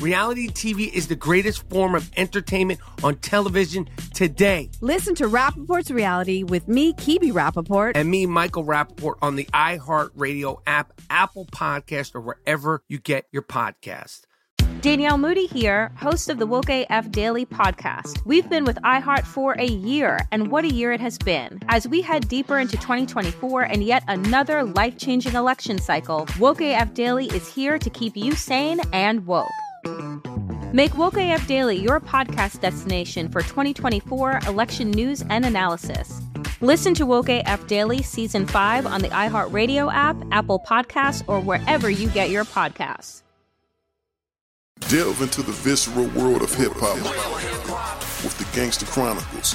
Reality TV is the greatest form of entertainment on television today. Listen to Rapaport's Reality with me, Kebe Rapaport. And me, Michael Rapaport, on the iHeartRadio app, Apple Podcast, or wherever you get your podcast. Danielle Moody here, host of the Woke AF Daily podcast. We've been with iHeart for a year, and what a year it has been. As we head deeper into 2024 and yet another life changing election cycle, Woke AF Daily is here to keep you sane and woke. Make Woke AF Daily your podcast destination for 2024 election news and analysis. Listen to Woke AF Daily Season 5 on the iHeartRadio app, Apple Podcasts, or wherever you get your podcasts. Delve into the visceral world of hip hop with the Gangster Chronicles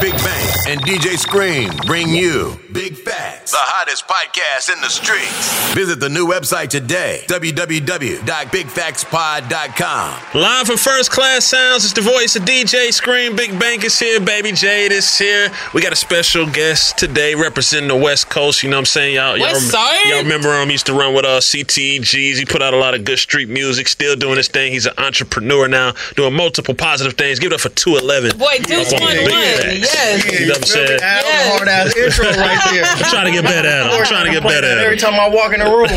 Big Bank, and DJ Scream bring you Big Facts, the hottest podcast in the streets. Visit the new website today, www.bigfactspod.com. Live from First Class Sounds, it's the voice of DJ Scream. Big Bank is here, Baby Jade is here. We got a special guest today representing the West Coast. You know what I'm saying? Y'all, y'all, rem- y'all remember him? He used to run with uh, CTEs. He put out a lot of good street music, still doing his thing. He's an entrepreneur now, doing multiple positive things. Give it up for 211. Boy, 221 yes. Yeah, you know what I'm saying? Yes. hard ass intro right there. I'm trying to get better at him. I'm trying to get better at him. Every time I walk in the room.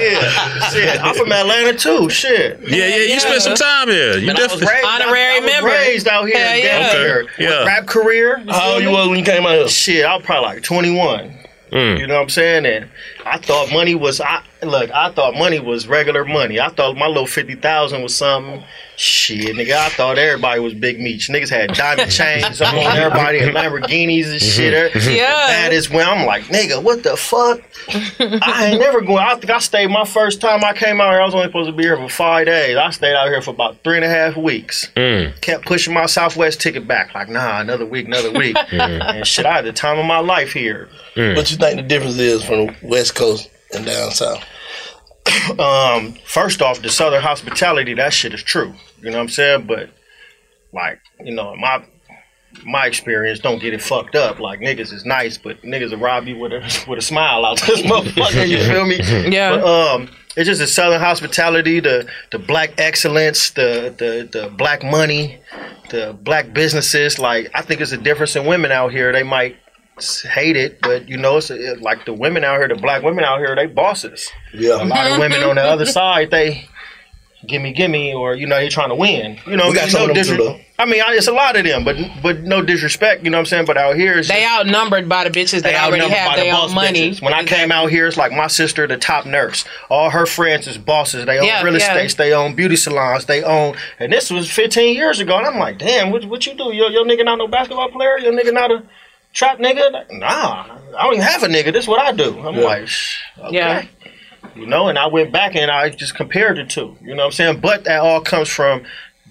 yeah, shit. I'm from Atlanta too. Shit. Yeah, yeah. You yeah. spent some time here. You definitely honorary I, member. I raised out here. Hell yeah. Okay. yeah. Rap career. How old you was when you came out? Shit, I was probably like 21. Mm. You know what I'm saying? And I thought money was I look, I thought money was regular money. I thought my little fifty thousand was something. Shit, nigga, I thought everybody was big meats. Niggas had diamond chains on everybody and Lamborghinis and shit. Mm-hmm. Mm-hmm. Yeah. That is when I'm like, nigga, what the fuck? I ain't never going. I think I stayed my first time I came out here. I was only supposed to be here for five days. I stayed out here for about three and a half weeks. Mm. Kept pushing my Southwest ticket back, like, nah, another week, another week. and shit, I had the time of my life here. Mm. What you think the difference is from the West Coast and down south? Um, first off, the Southern hospitality, that shit is true. You know what I'm saying? But like, you know, my my experience, don't get it fucked up. Like niggas is nice, but niggas will rob you with a with a smile out this motherfucker. You feel me? Yeah. But, um, it's just the Southern hospitality, the the black excellence, the the the black money, the black businesses. Like I think it's a difference in women out here. They might s- hate it, but you know, it's a, like the women out here, the black women out here, they bosses. Yeah, A lot of women on the other side, they gimme, gimme, or you know, they trying to win. You know, We got no some of disre- too. I mean, I, it's a lot of them, but but no disrespect. You know what I'm saying? But out here, it's They outnumbered by the bitches. They, already outnumbered have by the boss own money. bitches. When I came out here, it's like my sister, the top nurse. All her friends is bosses. They own Yeah, real yeah. estates. They own beauty salons. They own. And this was 15 years ago. And I'm like, damn, what, what you do? Your, your nigga not no basketball player? Your nigga not a trap nigga? Like, nah, I don't even have a nigga. This is what I do. I'm Yeah. like, shh, okay. Yeah. You know, and I went back and I just compared the two. You know what I'm saying? But that all comes from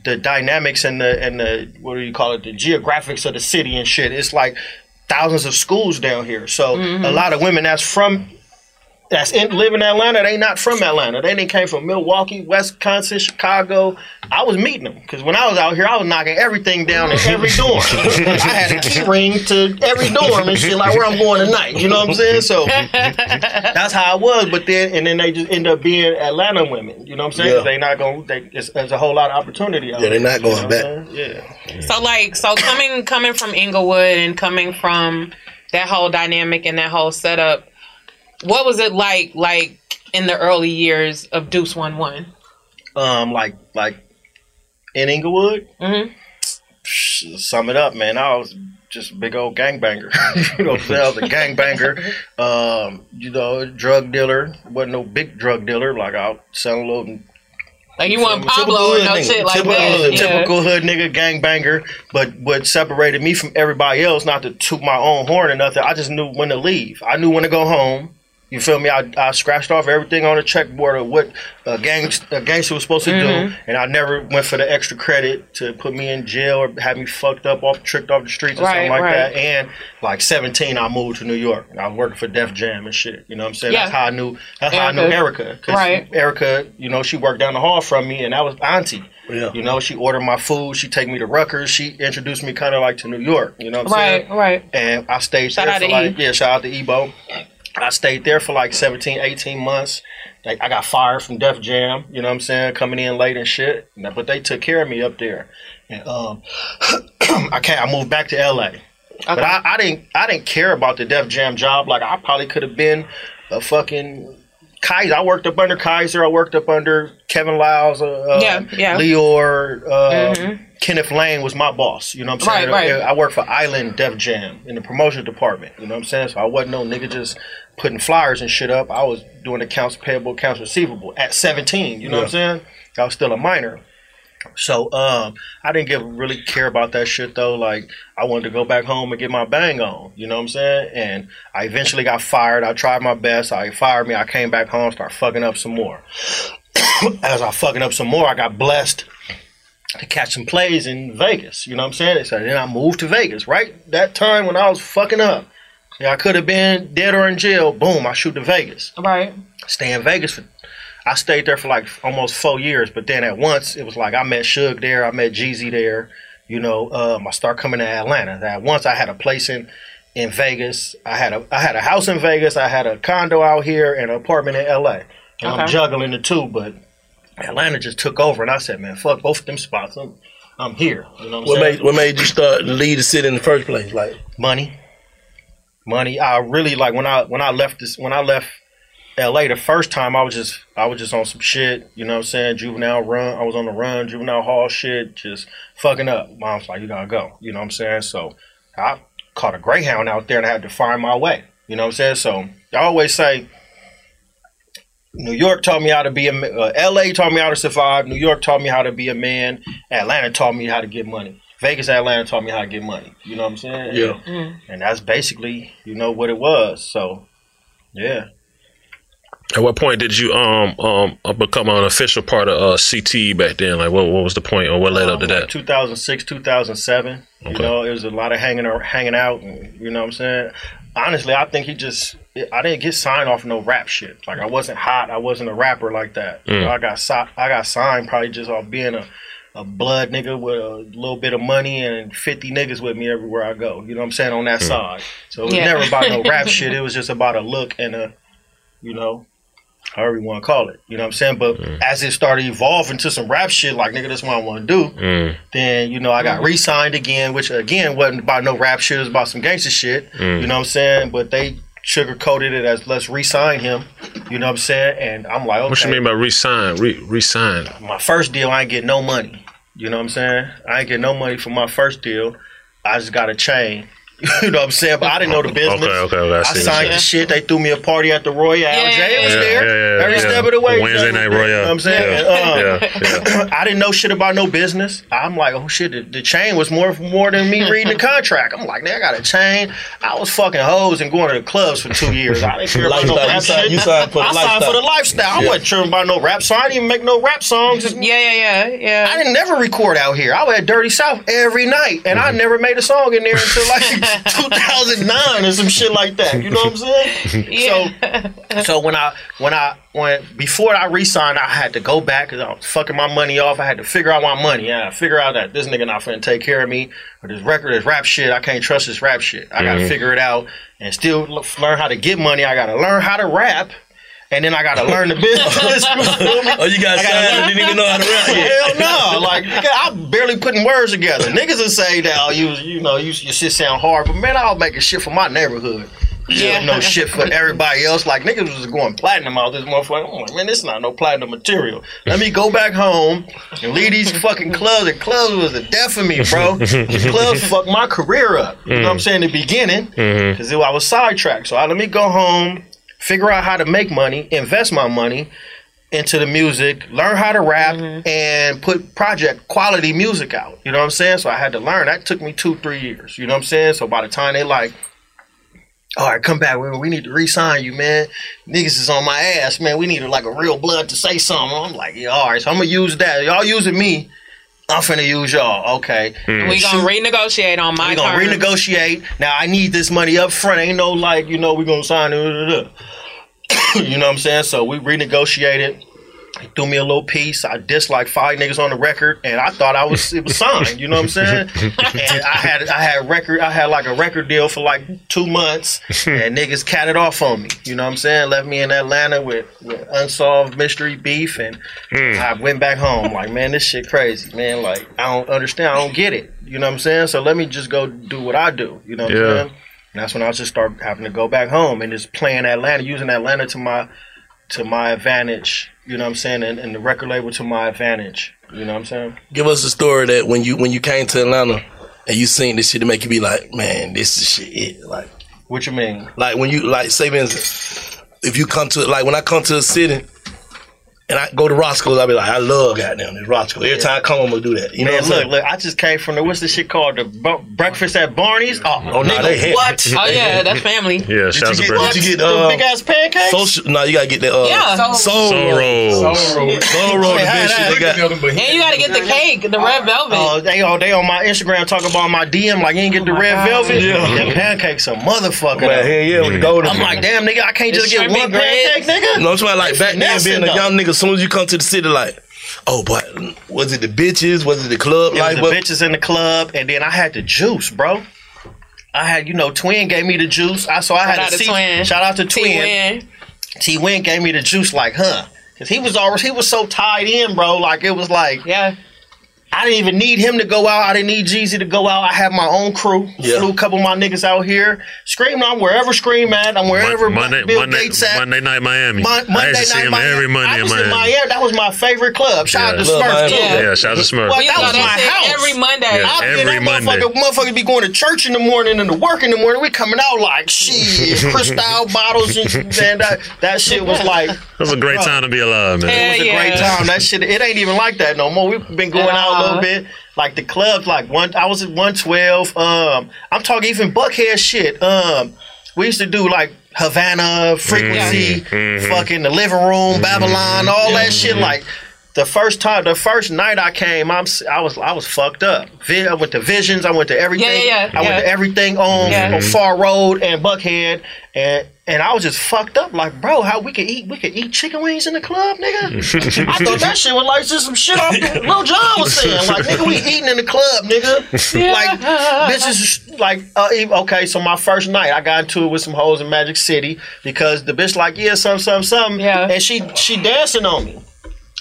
the dynamics and the and the what do you call it? The geographics of the city and shit. It's like thousands of schools down here. So a mm-hmm. lot of women that's from that's in live in Atlanta, they not from Atlanta. They didn't came from Milwaukee, Wisconsin, Chicago. I was meeting them because when I was out here, I was knocking everything down in every dorm. I had a key ring to every dorm and shit, like where I'm going tonight. You know what I'm saying? So that's how I was. But then, and then they just end up being Atlanta women. You know what I'm saying? Yeah. They not going. They, it's, there's a whole lot of opportunity. Out Yeah, they're not going back. what I'm saying? Yeah. So like, so coming coming from Inglewood and coming from that whole dynamic and that whole setup, what was it like? Like in the early years of Deuce One One. Um, like like in Inglewood. Mhm. Sum it up, man. I was just a big old gangbanger. you know? I was a gangbanger. Um, you know, drug dealer. wasn't no big drug dealer. Like I was selling a little Like you want Pablo or no nigga. shit like typical, that. hood- Yeah. typical hood nigga, gangbanger. But what separated me from everybody else, not to toot my own horn or nothing, I just knew when to leave. I knew when to go home. You feel me? I, I scratched off everything on the checkboard of what a, gang, a gangster was supposed to Mhm. do, and I never went for the extra credit to put me in jail or have me fucked up off, tricked off the streets or something like right. that. And like 17, I moved to New York. I was working for Def Jam and shit. You know what I'm saying? Yeah. That's how I knew. That's how I knew Erica. Erica. 'Cause Right. Erica, you know, she worked down the hall from me, and that was Auntie. Yeah. You know, she ordered my food. She take me to Rutgers. She introduced me kind of like to New York. You know what I'm Right, saying? right. right. And I stayed Shout there for like E. yeah, shout out to Ebo. I stayed there for like 17, 18 months. Like I got fired from Def Jam. You know what I'm saying? Coming in late and shit. But they took care of me up there. And um, I can't. I moved back to LA. But I, I didn't. I didn't care about the Def Jam job. Like I probably could have been a fucking Kaiser. I worked up under Kaiser. I worked up under Kevin Liles. Uh, uh, Yeah, yeah. Lyor. Uh, Mhm. Kenneth Lane was my boss. You know what I'm saying? Right, right. I worked for Island Def Jam in the promotion department. You know what I'm saying? So I wasn't no nigga just putting flyers and shit up. I was doing accounts payable, accounts receivable at 17. You know what I'm saying? I was still a minor. So um, I didn't give really care about that shit though. Like I wanted to go back home and get my bang on. You know what I'm saying? And I eventually got fired. I tried my best. I fired me. I came back home, started fucking up some more. As I fucking up some more, I got blessed to catch some plays in Vegas. You know what I'm saying? So then I moved to Vegas. Right that time when I was fucking up. Yeah, I could have been dead or in jail. Boom, I shoot to Vegas. Right. Stay in Vegas for I stayed there for like almost four years, but then at once it was like I met Suge there, I met Jeezy there. You know, um, I start coming to Atlanta. At once I had a place in in Vegas. I had a I had a house in Vegas. I had a condo out here and an apartment in L.A. And I'm Okay. juggling the two, but Atlanta just took over, and I said, man, fuck both of them spots. I'm, I'm here. You know what, What I'm saying? made what made you start lead the city in the first place? Like money money i really like when i when i left this when i left la the first time i was just i was just on some shit you know what i'm saying juvenile run i was on the run juvenile hall shit just fucking up mom's like you gotta go you know what i'm saying so i caught a greyhound out there and i had to find my way you know what i'm saying so i always say New York taught me how to be a uh, L.A. taught me how to survive. New York taught me how to be a man. Atlanta taught me how to get money. Vegas, Atlanta taught me how to get money. You know what I'm saying? Yeah. And, and that's basically, you know, what it was. So, yeah. At what point did you um um uh, become an official part of uh, CTE back then? Like, what what was the point, or what led up to Um, like that? 2006, 2007. You know, it was a lot of hanging ar- hanging out. And, you know what I'm saying? Honestly, I think he just, I didn't get signed off no rap shit. Like, I wasn't hot. I wasn't a rapper like that. You Mm. know, I got si- I got signed probably just off being a, a blood nigga with a little bit of money and 50 niggas with me everywhere I go. You know what I'm saying? On that Mm. side. So it was Yeah. never about no rap shit. It was just about a look and a, you know, however you want to call it. You know what I'm saying? But as it started evolving to some rap shit, like nigga, that's what I want to do. Mm. Then you know I got re-signed again, which again wasn't about no rap shit. It was about some gangster shit. You know what I'm saying? But they sugarcoated it as let's re-sign him. You know what I'm saying? And I'm like, okay. What you mean by re-sign? Re resign? My first deal, I ain't get no money. You know what I'm saying? I ain't get no money for my first deal. I just got a chain. you know what I'm saying? But I didn't know the business. Okay, okay, okay, I I, signed the shit. They threw me a party at the Royale. Yeah, Jay was yeah, there yeah, yeah, every yeah. step of the way. Wednesday Night there, Royale. You know what I'm saying? Yeah, And, um, yeah, I didn't know shit about no business. I'm like, oh shit, the, the chain was more more than me reading the contract. I'm like, man, I got a chain. I was fucking hoes and going to the clubs for two years. I didn't care about no Lifestyle. rap You signed- shit. you signed for the I signed for the lifestyle. I wasn't tripping about no rap song. I didn't even make no rap songs. Just- Yeah, yeah, yeah, yeah. I didn't never record out here. I was at Dirty South every night, and I never made a song in there until like 2009 or some shit like that. You know what I'm saying? Yeah. So, so when I when I when before I re-signed, I had to go back because I was fucking my money off. I had to figure out my money. Yeah, figure out that this nigga not finna take care of me or this record, this rap shit. I can't trust this rap shit. I gotta Mhm. figure it out and still l- learn how to get money. I gotta learn how to rap. And then I gotta learn the business. You feel me? Oh, you got I gotta signed and learn- didn't even know how to rap yet. Hell no! Like I'm barely putting words together. Niggas will say that oh, you you know you your shit sound hard, but man, I'll make a shit for my neighborhood. Yeah, Yeah. no shit for everybody else. Like niggas was going platinum out this motherfucker. I'm like, man, this not no platinum material. Let me go back home and leave these fucking clubs. The clubs was the death of me, bro. The clubs fucked my career up. You know what I'm mm. saying? In the beginning, mm-hmm. because I was sidetracked. So I let me go home, figure out how to make money, invest my money, into the music, learn how to rap, mm-hmm. and put project quality music out. You know what I'm saying? So I had to learn. That took me two, three years. You know what I'm saying? So by the time they like, all right, come back. We, we need to re-sign you, man. Niggas is on my ass, man. We need like a real blood to say something. I'm like, yeah, all right. So I'm gonna use that. Y'all using me. I'm finna use y'all. Okay. Hmm. We gonna renegotiate on my We gonna terms. renegotiate. Now I need this money up front. Ain't no like, you know, we gonna sign it. you know what I'm saying? So we renegotiated. He threw me a little piece. I dissed like five niggas on the record, and I thought I was it was signed. You know what I'm saying? and I had I had record I had like a record deal for like two months, and niggas catted off on me. You know what I'm saying? Left me in Atlanta with, with unsolved mystery beef, and hmm. I went back home. Like, man, this shit crazy, man. Like, I don't understand. I don't get it. You know what I'm saying? So let me just go do what I do. You know what Yeah. I'm saying? And that's when I just start having to go back home and just playing Atlanta, using Atlanta to my to my advantage. You know what I'm saying? And, and the record label to my advantage. You know what I'm saying? Give us a story that when you when you came to Atlanta and you seen this shit to make you be like, man, this is shit. It. Like, what you mean? Like when you like say, for instance, if you come to like when I come to a city. And I go to Roscoe's, I'll be like, I love goddamn this Roscoe. Every time I come, I'm gonna do that. You know Man, what I'm look, saying? look, I just came from the what's this shit called? The bu- breakfast at Barney's? Oh, Oh, nah, nigga, they hit. what? Oh yeah, that's family. Yeah, shout out to Did you get, The uh, big ass pancakes? Social, no, you gotta get the Uh, Yeah. soul, Soul rolls. Soul roll, soul roll, the Hey, best hey, shit they got. And you gotta get the cake, the red velvet. Oh, they on they on my Instagram talking about my DM like you ain't get the red velvet. Yeah. Them pancakes a motherfucker. Man, though. hell yeah, with the golden. I'm like, damn nigga, I can't just get shrimp one and grits. pancake, nigga. No, I'm talking like back then being a young nigga. As soon as you come to the city, like, oh, but was it the bitches? Was it the club? It was like, the what? bitches in the club, and then I had the juice, bro. I had, you know, Twin gave me the juice. I so I Shout had out to to see. Twin. Shout out to Twin. T-Win. T Win gave me the juice, like, huh? Cause he was always he was so tied in, bro. Like it was like Yeah. I didn't even need him to go out. I didn't need Jeezy to go out. I had my own crew. Yeah. Flew a couple of my niggas out here. Scream, I'm wherever Scream at. I'm wherever Monday, Bill Monday, Gates at. Monday night Miami. Mon- I Monday used to see night him Miami. every Monday I in was Miami. in Miami. That was my favorite club. Shout out to Yeah. Love Smurf Miami. too. Yeah. Yeah, shout out to Smurf. Well, We that saw was my that shit house. every Monday. Yeah. I'm Every that Monday. motherfucker, motherfuckers be going to church in the morning and to work in the morning. We coming out like shit, crystal bottles and man, that that shit was like It was a great time to be alive, man. Yeah. it was a great time. That shit, it ain't even like that no more. We've been going out a little bit. Like the clubs, like one, I was at one twelve. Um, I'm talking even Buckhead shit. Um, we used to do like Havana, Frequency, fucking the living room, Babylon, all that shit. Like the first time, the first night I came, I'm, s- I was, I was fucked up. Vi- I went to Visions. I went to everything. Yeah, yeah, yeah, I went to everything on, Yeah. on Pharr Road and Buckhead, and and I was just fucked up. Like, bro, how we could eat? We could eat chicken wings in the club, nigga. I thought that shit was like just some shit off Lil Jon was saying. Like, nigga, we eating in the club, nigga. Like, this is like, uh, e- okay, so my first night, I got into it with some hoes in Magic City because the bitch like, yeah, some, some, some, Yeah. and she she dancing on me.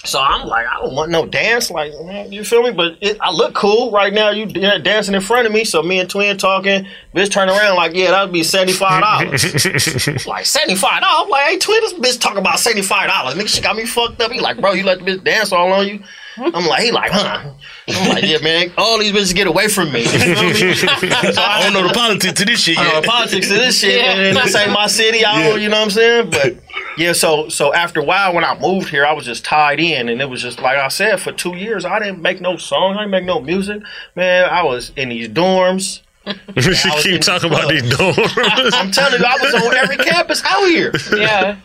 So I'm like, I don't want no dance, like you feel me? But it, I look cool right now. You dancing in front of me, so me and Twin talking. Bitch turn around like, yeah, that would be seventy five dollars. like seventy five dollars. Like, hey, Twin, this bitch talking about seventy five dollars. Nigga, she got me fucked up. He like, bro, you let the bitch dance all on you. I'm like, he like, huh? I'm like, yeah, man, all these bitches get away from me. You feel me? so I don't know the politics to this shit I don't know politics of this shit, Yeah. and this ain't my city. I don't, you know what I'm saying? But yeah, so so after a while, when I moved here, I was just tied in, and it was just like I said, for two years, I didn't make no songs, I didn't make no music. Man, I was in these dorms. she I was in keep talking the about these dorms. I'm telling you, I was on every campus out here. Yeah.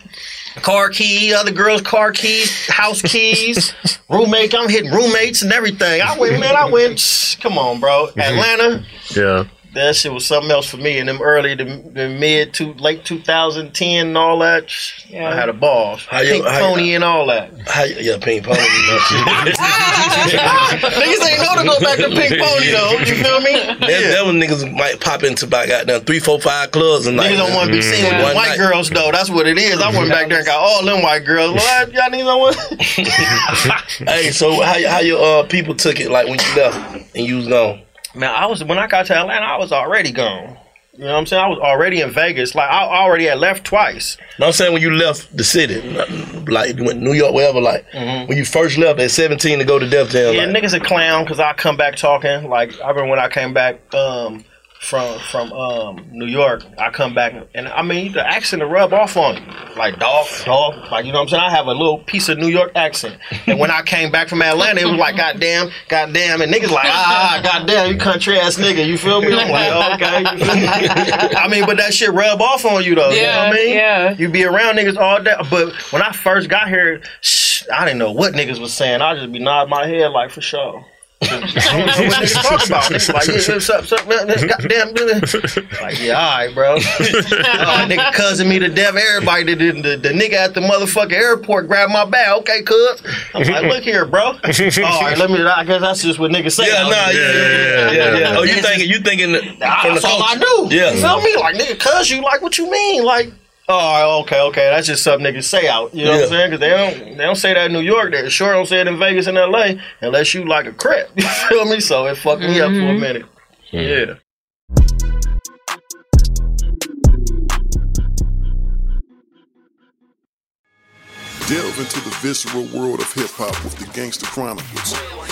Car key, other girls' car keys, house keys, roommate. I'm hitting roommates and everything. I went, man. I went. Come on, bro. Atlanta. yeah. That shit was something else for me. In them early, the, the mid to late 2010 and all that, Yeah. I had a ball. How you- Pink you- pony and all that. How, yeah, pink pong. that, Niggas ain't know to go back to pink pony though. You feel me? that one niggas might pop into about goddamn three, four, five clubs and like Niggas don't want to be seen with One them white night. girls though. That's what it is. I went back there and got all them white girls. What y'all niggas don't want? Hey, so how how your uh, people took it like when you left and you was gone? Man, I was when I got to Atlanta, I was already gone. You know what I'm saying? I was already in Vegas. Like I already had left twice. No, I'm saying when you left the city, like you went to New York, wherever. Like when you first left at 17 to go to Def Jam. Yeah, like, niggas a clown because I come back talking. Like I remember when I came back um, from from um, New York, I come back and I mean the accent to rub off on you, like dog, dog, like you know what I'm saying. I have a little piece of New York accent, and when I came back from Atlanta, it was like goddamn, goddamn, and niggas like ah, goddamn, you country ass nigga, you feel me? I'm like okay, me? I mean, but that shit rub off on you though. you know Yeah, what I mean? yeah. You be around niggas all day, but when I first got here, shh, I didn't know what niggas was saying. I just be nodding my head like for sure. I don't know what niggas talk about. Niggas like, yeah, what's up, what's up, man? Goddamn, like, yeah, all right, bro. oh, nigga cousin me to death. Everybody, the, the, the nigga at the motherfucking airport grabbed my bag. Okay, cuz. I'm like, look here, bro. All right, let me, I guess that's just what niggas say. Yeah, nah, here. yeah, yeah, yeah, yeah. Oh, you Niggas thinking you thinking that from the that's all I do. Yeah. You feel me? Like, nigga, cuz you like what you mean? Like, oh, okay, okay. That's just something niggas say out. You know what I'm saying? Because they don't, they don't say that in New York. They sure don't say it in Vegas and LA unless you like a crap. You feel me? So it fucked me up for a mm-hmm. minute. Hmm. Yeah. Delve into the visceral world of hip hop with the Gangster Chronicles, a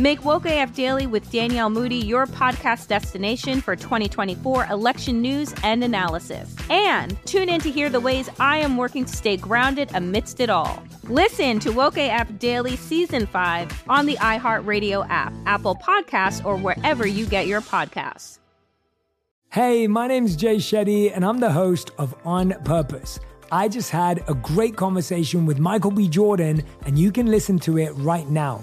Make Woke AF Daily with Danielle Moody your podcast destination for 2024 election news and analysis. And tune in to hear the ways I am working to stay grounded amidst it all. Listen to Woke AF Daily Season 5 on the iHeartRadio app, Apple Podcasts, or wherever you get your podcasts. Hey, my name's Jay Shetty, and I'm the host of On Purpose. I just had a great conversation with Michael B. Jordan, and you can listen to it right now.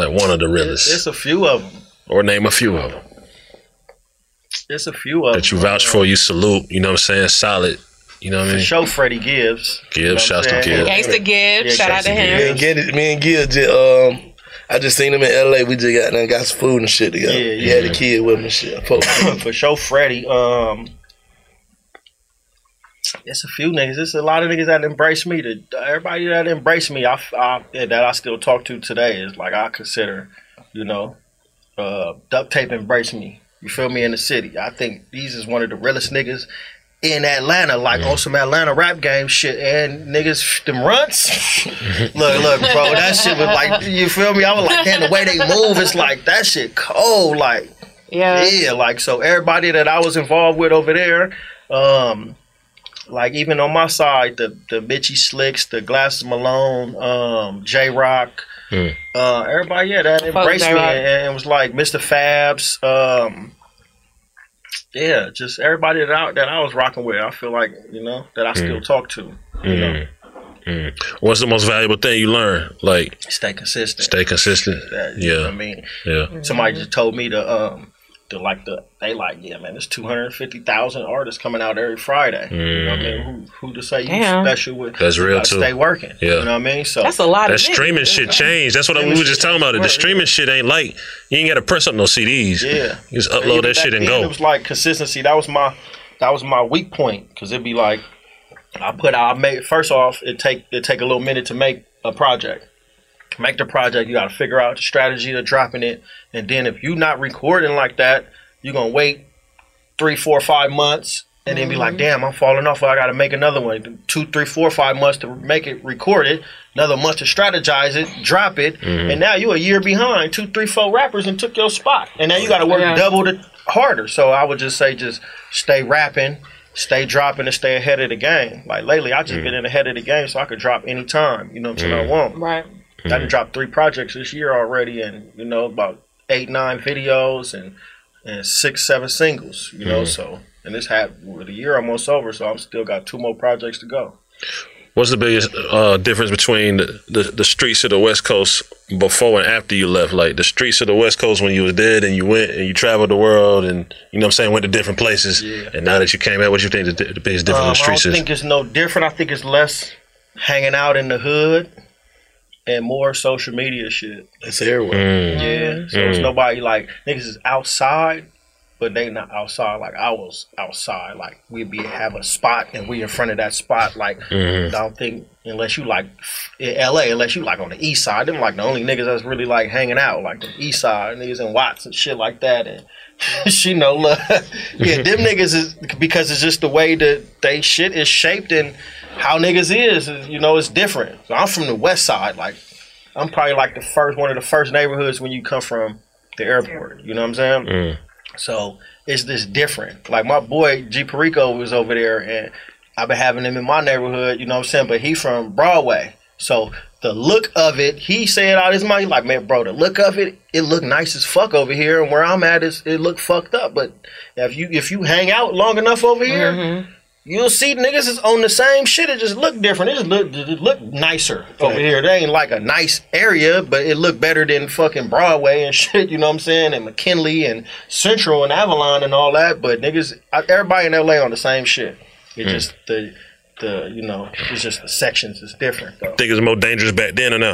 Like one of the realest. It's a few of them. or name a few of them It's a few of them. that you vouch for, you salute, you know what I'm saying? Solid. You know what I mean? Show Freddie Gibbs. Gibbs, You know what shouts I'm to? Gibbs. Gangsta Gibbs, shout out to Me him. and Gil, me and Gil just, um, I just seen him in LA. We just got done got some food and shit together. Yeah, He had yeah. a kid with him and shit. I fuck with him. for sure, Freddie. Um, it's a few niggas. It's a lot of niggas that embrace me. To everybody that embrace me, I, I that I still talk to today is like I consider, you know, uh, duct tape embrace me. You feel me in the city? I think these is one of the realest niggas in Atlanta, like on some Atlanta rap game shit. And niggas, them runts. look, look, bro, that shit was like, you feel me? I was like, damn, the way they move, it's like that shit cold, like. Yeah. Yeah, like so everybody that I was involved with over there, um, like even on my side, the the bitchy slicks, the glasses Malone, um, J Rock, Mm. uh, everybody, yeah, that embraced me and, and it was like Mr. Fabs, um, yeah, just everybody that I, that I was rocking with. I feel like you know that I still talk to. You know, Mm. Mm. What's the most valuable thing you learn? Like stay consistent. stay consistent. That, you know Yeah. what I mean, Yeah. somebody just told me to um to like the they like yeah man, there's two hundred fifty thousand artists coming out every Friday. You know what I mean? Mm. Who who to say you special with? That's real, gotta too. Stay working. Yeah. You know what I mean? So That's a lot That of niggas. streaming shit changed. That's what I, we were just talking about. It. The streaming shit ain't like you ain't got to press up no CDs. Yeah. you just Even upload that back shit and go. It was like consistency. That was my that was my weak point because it'd be like I put out. I made first off. It take it take a little minute to make a project. Make the project. You got to figure out the strategy to dropping it, and then if you're not recording like that, you're gonna wait three, four, five months. And then be like, damn, I'm falling off. I got to make another one. Two, three, four, five months to make it, record it. Another month to strategize it, drop it, Mm-hmm. and now you a year behind. Two, three, four rappers and took your spot. And now you got to work Yeah. double the harder. So I would just say, just stay rapping, stay dropping, and stay ahead of the game. Like lately, I just Mm. been in ahead of the game, so I could drop anytime. You know what I'm saying? I want. Right. I done dropped three projects this year already, and you know about eight, nine videos and and six, seven singles. You know, Mhm. so and this had the year almost over, so I'm still got two more projects to go. What's the biggest uh, difference between the, the, the streets of the West Coast before and after you left? Like the streets of the West Coast when you was dead and you went and you traveled the world and you know what I'm saying went to different places. And now that you came out, what you think the, the biggest difference in Um, the I streets don't is? think it's no different. I think it's less hanging out in the hood and more social media shit. It's everywhere. Mm. Yeah. So it's Mm. nobody like niggas is outside, but they not outside like I was outside. Like we'd be have a spot and we in front of that spot. Like Mhm. I don't think unless you like in LA, unless you like on the east side, them like the only niggas that's really like hanging out, like the east side niggas and Watts and shit like that. And she know love. yeah, them niggas is because it's just the way that they shit is shaped and how niggas is, is, you know, it's different. So I'm from the west side, like I'm probably like the first one of the first neighborhoods when you come from the airport. You know what I'm saying? Mm. So it's just different. Like my boy G Perico was over there, and I've been having him in my neighborhood. You know what I'm saying? But he from Broadway, so the look of it, he said out his mind, like, man, bro, the look of it, it look nice as fuck over here, and where I'm at is it look fucked up. But if you if you hang out long enough over here. You'll see niggas is on the same shit. It just look different. It just look, it look nicer over here. They ain't like a nice area, but it look better than fucking Broadway and shit. You know what I'm saying? And McKinley and Central and Avalon and all that. But niggas, everybody in LA on the same shit. It Mm. just the the you know it's just the sections is different though. think it's more dangerous back then or now?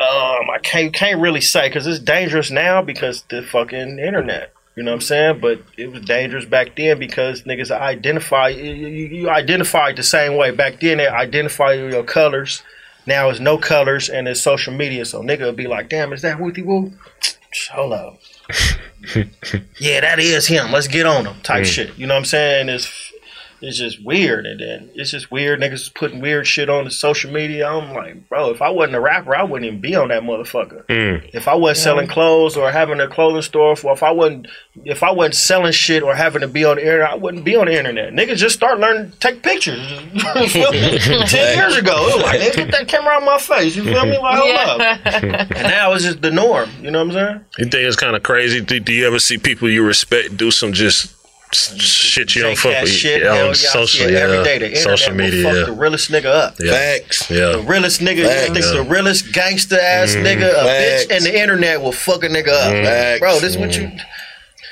Um, I can't can't really say because it's dangerous now because the fucking internet. You know what I'm saying? But it was dangerous back then because niggas identify you, you, identified the same way back then. They identify your colors. Now it's no colors and it's social media. So nigga would be like, "Damn, is that Wooty Woo?" Hold up. yeah, that is him. Let's get on him. Type Mm. shit. You know what I'm saying? It's it's just weird, and then it's just weird. Niggas is putting weird shit on the social media. I'm like, bro, if I wasn't a rapper, I wouldn't even be on that motherfucker. Mm. If I wasn't selling clothes or having a clothing store, or if I wasn't, if I wasn't selling shit or having to be on the internet, I wouldn't be on the internet. Niggas just start learning to take pictures. You feel me? Ten years ago, it was like, nigga, get that camera out my face. You feel me? Like, hold up. And now it's just the norm. You know what I'm saying? You think it's kind of crazy? Do, do you ever see people you respect do some just s- shit you don't fuck with shit, yeah, on I see social, it yeah, every day. The internet social media, fuck yeah. the realest nigga up. Yeah. Facts. The realest nigga, Facts. you think the realest gangster ass Mhm. nigga, a Facts. bitch, and the internet will fuck a nigga up. Facts. Bro, this what you.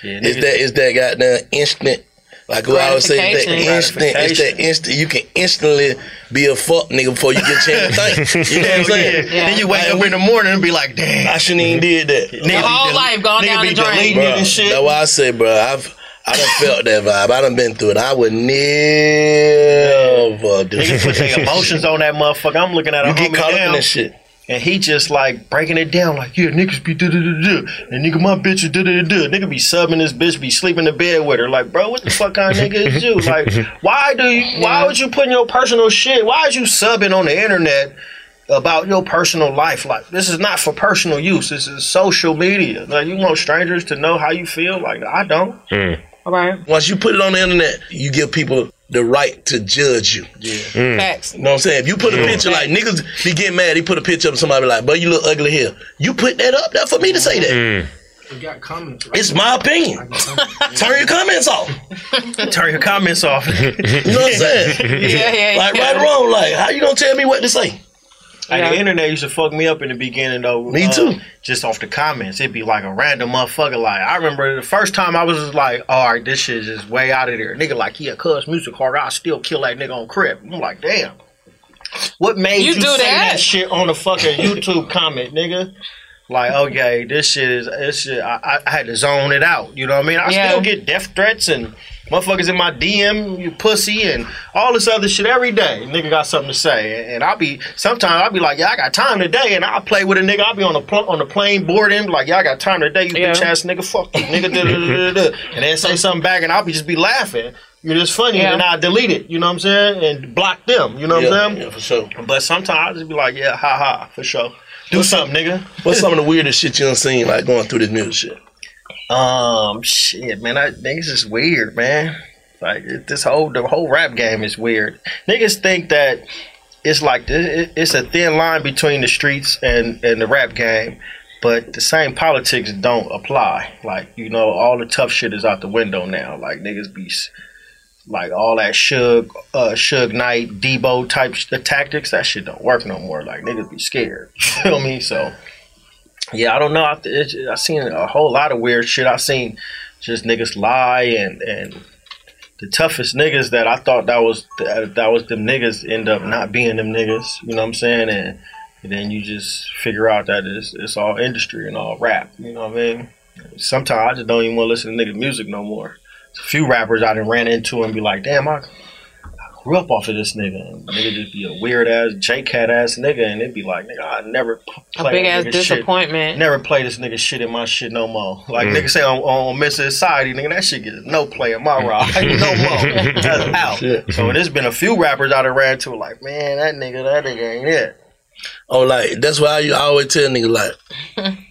Yeah, Is that is that goddamn instant? Like what I would say, that instant. It's that instant. You can instantly be a fuck nigga before you get a chance to think. You know what I'm Hell yeah. saying? Yeah. Then you wake up in the morning and be like, damn. I shouldn't even did that. Nigga Your whole del- life gone nigga down be the drain. deleting Bro, and shit. that's why I say, bro, I've I done felt that vibe. I done been through it. I would never do Niggas put their emotions on that motherfucker. I'm looking at a You get homie caught up in now, this shit. and he just like breaking it down, like, yeah, niggas be da da da da, and nigga, my bitch is da da da da. Nigga be subbing this bitch, be sleeping in the bed with her. Like, bro, what the fuck kind of nigga is you? Like, why do you? Why would you put in your personal shit? Why is you subbing on the internet? About your personal life, like this is not for personal use. This is social media. Like you want strangers to know how you feel. Like I don't. Mm. Mm. All right. Once you put it on the internet, you give people the right to judge you. Yeah. Facts. You know what I'm saying? If you put a Mm. picture like niggas be getting mad, he put a picture of somebody like, but you look ugly here. You put that up there for me to say that. You got comments. It's my opinion. Turn your comments off. Turn your comments off. You know what I'm saying? Yeah, yeah, Like yeah. right or wrong, like how you gonna tell me what to say? Like the internet used to fuck me up in the beginning though. Me uh, too. Just off the comments, it'd be like a random motherfucker. Like I remember the first time I was like, "All right, this shit is just way out of there." Nigga, like, yeah, cuz music hard. I still kill that nigga on crib. I'm like, damn. What made You you, do say that? that? shit on a fucking YouTube comment, nigga? Like, okay, this shit is this shit. I, I, I had to zone it out. You know what I mean? I Yeah. still get death threats and motherfuckers in my DM, you pussy, and all this other shit every day. Nigga got something to say, and I'll be sometimes I'll be like, yeah, I got time today, and I'll play with a nigga. I'll be on the pl- on the plane boarding, like, yeah, I got time today, you Yeah. bitch ass nigga, fuck you, nigga, da, da, da, da, da. and then say something back, and I'll be just be laughing. You're just funny, Yeah. and I delete it. You know what I'm saying, and block them. You know what Yeah, I'm saying? yeah, for sure. But sometimes I'll just be like, yeah, ha ha, for sure. Do something, nigga. What's some of the weirdest shit you done seen like going through this music shit? Um, shit, man, I niggas is weird, man. Like this whole the whole rap game is weird. Niggas think that it's like it- it's a thin line between the streets and and the rap game, but the same politics don't apply. Like you know, all the tough shit is out the window now. Like niggas be. Like all that Suge, uh, Suge Knight, Debo type sh- tactics, that shit don't work no more. Like niggas be scared. You feel me? So yeah, I don't know. I, I seen a whole lot of weird shit. I seen just niggas lie and and the toughest niggas that I thought that was that, that was them niggas end up not being them niggas. You know what I'm saying? And, and then you just figure out that it's it's all industry and all rap. You know what I mean? Sometimes I just don't even want to listen to niggas music no more. There's a few rappers I done ran into and be like, damn, I. I Grew up off of this nigga, and nigga just be a weird ass J cat ass nigga, and it'd be like, nigga, I never p- A play big ass nigga shit. disappointment. Never play this nigga shit in my shit no more. Like Mm. nigga say on, on Miss Society, nigga, that shit gets no play in my ride. no more. That's out. So there's been a few rappers I done ran to like, man, that nigga, that nigga ain't it. Oh, like that's why I, I always tell niggas like,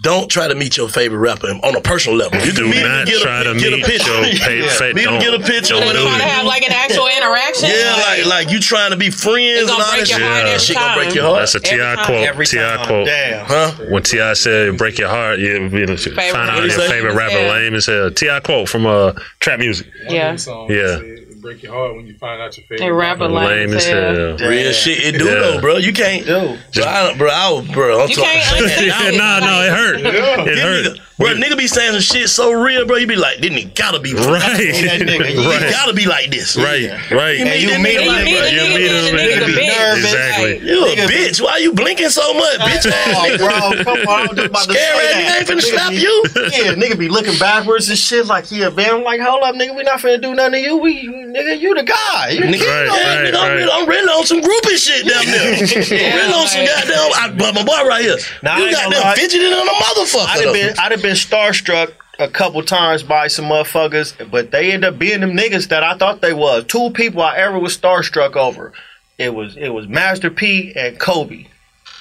don't try to meet your favorite rapper on a personal level. You Do can meet not get try a, to get a meet picture. your fa- fa- meet him, don't- get a picture. don't They do trying to have like an actual interaction. Yeah, like like you trying to be friends and gonna all that break shit. your heart every Shit gonna break time. your heart. That's a T.I. quote. Every T.I. quote. Damn. Huh? When T.I. said "break your heart," you you know, find out rapper your favorite rapper lame as hell. T.I. quote from uh trap music. Yeah. Yeah. Break your heart when you find out your They favorite. rapper Lame lame as hell. Real shit, it do Yeah. though, bro. You can't do. Bro, I, bro, I, bro, I'm You talking. can't nah, no, it hurt. It hurt. Bro, nigga be saying some shit so real, bro. You be like, didn't he gotta be Right. That he Right. gotta be like this. Right, right. You meet you meet him, like, you bro, meet you him, meet him, meet nigga be nervous. Exactly. You a bitch. Why you blinking so much, bitch? Oh, bro, come on. I was just about to Scary say ass that. ain't finna Nigga slap be- you. Yeah, nigga be looking backwards and shit like, yeah, man. I'm like, hold up, nigga. We not finna do nothing to you. We, nigga, you the guy. You Nigga, king. Right, yeah, right, nigga, I'm, right. I'm really on some groupie shit down there. Yeah, really on some goddamn. I, but my boy right here, Nah, you got gonna them fidgeting on a motherfucker. I'd have been, I'd have been starstruck a couple times by some motherfuckers, but they end up being them niggas that I thought they was. Two people I ever was starstruck over. It was it was Master P and Kobe.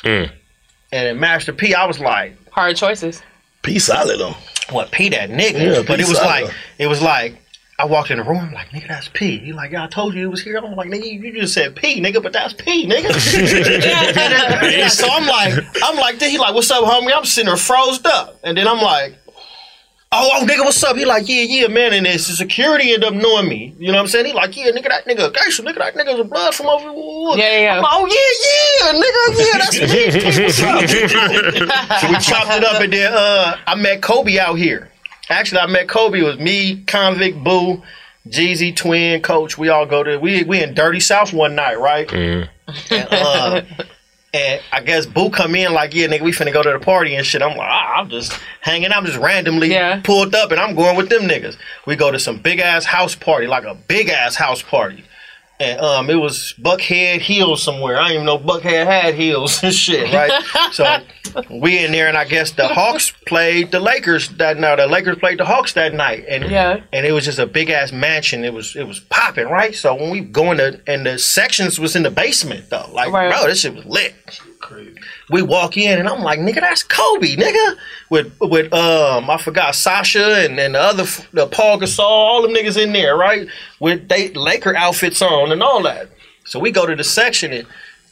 Mm. And in Master P, I was like, Hard choices. P solid though. what P that nigga? Yeah, but P it was solid. like it was like I walked in the room, I'm like, nigga, that's P. He like, yeah, I told you it was here. I'm like, nigga, you just said P, nigga, but that's P, nigga. Yeah, so I'm like, I'm like, he like, what's up, homie? I'm sitting there froze up. And then I'm like, oh, oh, nigga, what's up? He like, yeah, yeah, man. And then the security ended up knowing me. You know what I'm saying? He like, yeah, nigga, that nigga, gangster, nigga, that nigga's a blood from over. Yeah, yeah, yeah. I'm like, oh, yeah, yeah, nigga, yeah, that's me. What's up? so we chopped it up, and then uh, I met Kobe out here. Actually, I met Kobe. It was me, Convict Boo, Jeezy, Twin, Coach. We all go to we we in Dirty South one night, right? And, uh, and I guess Boo come in like, yeah, nigga, we finna go to the party and shit. I'm like, ah, I'm just hanging. I'm just randomly Yeah. pulled up, and I'm going with them niggas. We go to some big ass house party, like a big ass house party. And um, it was Buckhead Hills somewhere. I didn't even know Buckhead had hills and shit, right? so we in there, and I guess the Hawks played the Lakers that night. The Lakers played the Hawks that night, and Yeah. and it was just a big ass mansion. It was it was popping, right? So when we go in the and the sections was in the basement though, like Right. bro, this shit was lit. We walk in and I'm like, nigga, that's Kobe, nigga. With with um, I forgot Sasha and, and the other the Paul Gasol, all them niggas in there, right? With they Laker outfits on and all that. So we go to the section and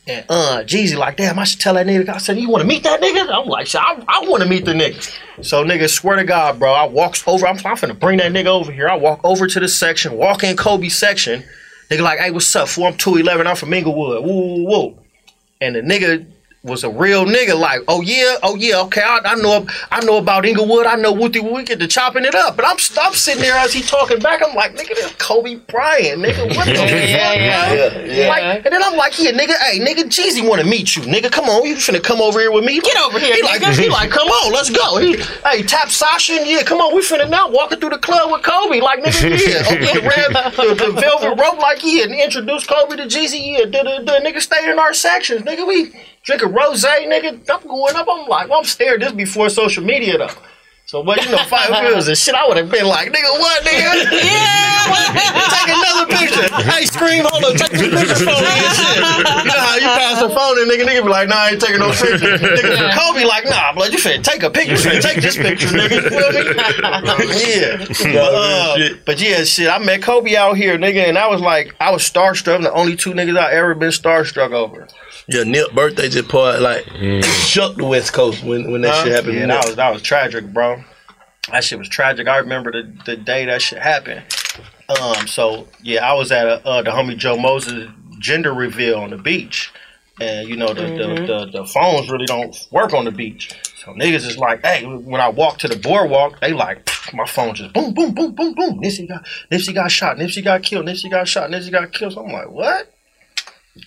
and uh, Jeezy like, damn, I should tell that nigga. I said, you want to meet that nigga? I'm like, I, I want to meet the nigga. So nigga, swear to God, bro, I walks over. I'm, I'm finna bring that nigga over here. I walk over to the section, walk in Kobe's section. Nigga like, hey, what's up? Fool, I'm 211. I'm from Inglewood. Woo, woo, woo. And the nigga was a real nigga. Like, oh yeah, oh yeah, okay, I, I know, I know about Inglewood. I know Wooty we get to chopping it up. But I'm, I'm sitting there as he talking back. I'm like, nigga, this Kobe Bryant, nigga. What the fuck? Yeah, yeah. Yeah, Yeah. Like, and then I'm like, yeah, nigga, hey, nigga, Jeezy want to meet you, nigga. Come on, you finna come over here with me? Get over here, he like, he like, come on, let's go. He, hey, tap Sasha, and yeah, come on, we finna now walking through the club with Kobe, like, nigga, yeah, okay, red, the, the velvet rope, like, yeah, and introduce Kobe to Jeezy, yeah, the, the, the nigga stay in our sections, nigga, we drinking rose, nigga. I'm going up. I'm like, well, I'm scared. This before social media though. So, but you know, five bills and shit, I would have been like, nigga, what, nigga? yeah, take another picture. Hey, scream, hold on, take the picture phone and shit. You know how you pass the phone and nigga, nigga be like, nah, I ain't taking no picture. Nigga, Kobe like, nah, blood, you finna take a picture. Finna take this picture, nigga. You feel me? yeah. But, uh, but yeah, shit, I met Kobe out here, nigga, and I was like, I was starstruck. The only two niggas I ever been starstruck over. Yeah, Nip birthday just part like it shook the West Coast when when that Huh? shit happened. Yeah, that was that was tragic, bro. That shit was tragic. I remember the, the day that shit happened. Um, so yeah, I was at a, uh, the homie Joe Moses gender reveal on the beach, and you know the, Mhm. the, the the phones really don't work on the beach. So niggas is like, hey, when I walk to the boardwalk, they like my phone just boom, boom, boom, boom, boom. Nipsey got Nipsey got shot. Nipsey got killed. Nipsey got shot. Nipsey got killed. So I'm like, what?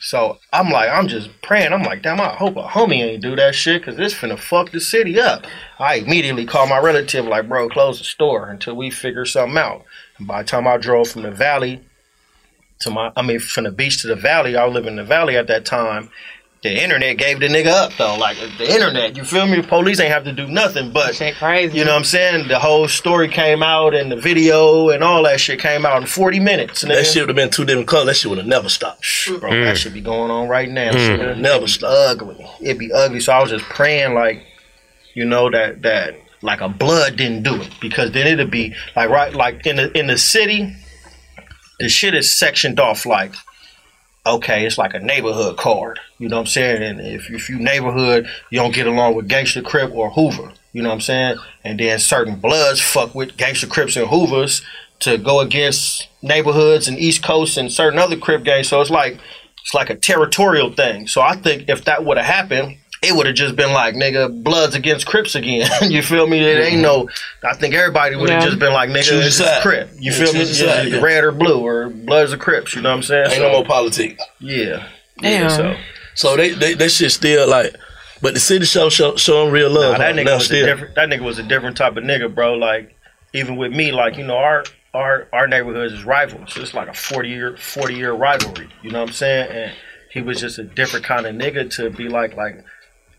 So I'm like, I'm just praying. I'm like, damn, I hope a homie ain't do that shit because this finna fuck the city up. I immediately called my relative, like, bro, close the store until we figure something out. And by the time I drove from the valley to my, I mean, from the beach to the valley, I was living in the valley at that time. The internet gave the nigga up though, like the internet. You feel me? The police ain't have to do nothing, but shit crazy. you know what I'm saying. The whole story came out, and the video and all that shit came out in 40 minutes. That shit would have been two different colors. That shit would have never stopped. Bro, that should be going on right now. Mm. Shit would never stop. Ugly. It'd be ugly. So I was just praying, like, you know, that that like a blood didn't do it because then it'd be like right, like in the in the city, the shit is sectioned off like. Okay, it's like a neighborhood card. You know what I'm saying? And if, if you neighborhood, you don't get along with Gangster Crip or Hoover. You know what I'm saying? And then certain bloods fuck with Gangster Crips and Hoovers to go against neighborhoods and East Coast and certain other Crip gangs. So it's like it's like a territorial thing. So I think if that would have happened, it would have just been like nigga Bloods against Crips again. you feel me? It ain't no. I think everybody would have Yeah. just been like nigga Choose it's your side. Crip. You Yeah, feel me? choose side, yeah. Red or blue or Bloods or Crips. You know what I'm saying? Ain't no more politics. Yeah. Yeah, Yeah. so so they, they that shit still like, but the city show show showing real love. Nah, that nigga Now was a different. That nigga was a different type of nigga, bro. Like even with me, like you know, our our our neighborhoods is rivals. So it's like a forty year forty year rivalry. You know what I'm saying? And he was just a different kind of nigga to be like like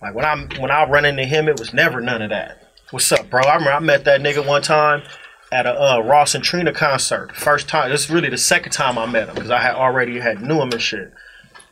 like when I when I run into him, it was never none of that. What's up, bro? I remember I met that nigga one time at a uh, Ross and Trina concert. First time. This is really the second time I met him because I had already had knew him and shit.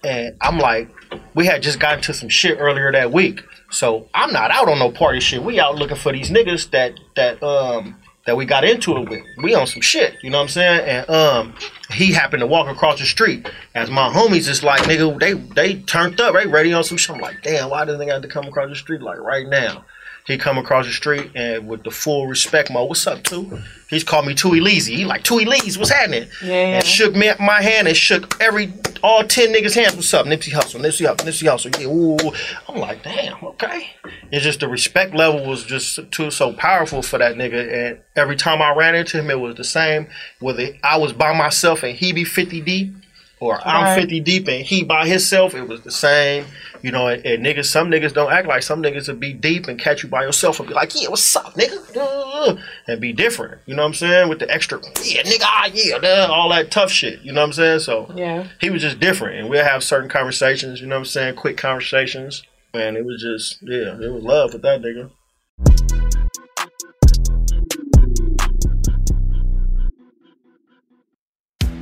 And I'm like, we had just gotten to some shit earlier that week. So I'm not out on no party shit. We out looking for these niggas that that um that we got into it with. We on some shit, you know what I'm saying? And um he happened to walk across the street as my homies is like, nigga, they they turned up, they ready on some shit. I'm like, damn, why does they have to come across the street like right now? He come across the street and with the full respect mode, what's up, Two? He's called me Tui Leezy. He like, Tui Leezy, what's happening? Yeah. And shook me my hand and shook every all ten niggas' hands. What's up? Nipsey Hussle, Nipsey Hussle, Nipsey Hussle. Yeah, ooh. I'm like, damn, okay. It's just the respect level was just too so powerful for that nigga. And every time I ran into him, it was the same. Whether I was by myself and he be 50 deep, or I'm 50 deep and he by himself, it was the same. You know, and, and niggas, some niggas don't act like some niggas will be deep and catch you by yourself and be like, yeah, what's up, nigga? Uh, And be different. You know what I'm saying? With the extra, yeah, nigga, ah, yeah, all that tough shit. You know what I'm saying? So Yeah. he was just different. And we'll have certain conversations, you know what I'm saying? Quick conversations. And it was just, yeah, it was love with that nigga.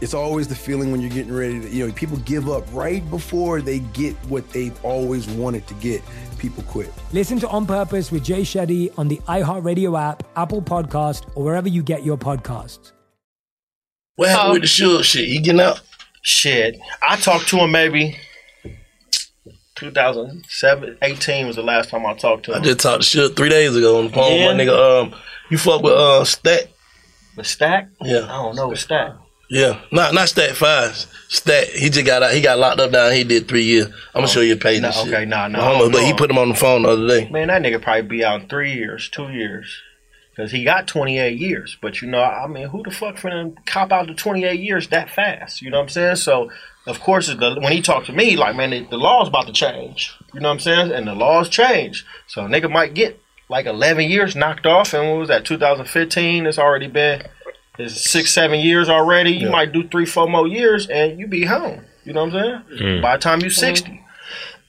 It's always the feeling when you're getting ready to, you know, people give up right before they get what they've always wanted to get. People quit. Listen to On Purpose with Jay Shetty on the iHeartRadio app, Apple Podcast, or wherever you get your podcasts. What happened with the Suge shit? He getting out? Shit. I talked to him maybe 2007, 18 was the last time I talked to him. I just talked to Suge three days ago on the phone. Yeah. My nigga, um, you fuck with uh Stack? The Stack? Yeah. I don't know what Stack. Yeah, not not Stat Five. Stat. He just got out. He got locked up down. He did three years. I'm gonna oh. show you a page. Nah, okay, nah, nah, I but he put him on the phone the other day. Man, that nigga probably be out in three years, two years. Because he got 28 years. But, you know, I mean, who the fuck finna cop out to 28 years that fast? You know what I'm saying? So, of course, the, when he talked to me, like, man, the, the law's about to change. You know what I'm saying? And the laws change. So, a nigga might get like 11 years knocked off. And what was that, 2015? It's already been it's six, seven years already. You might do three, four more years and you be home. You know what I'm saying? Mm. By the time you're 60.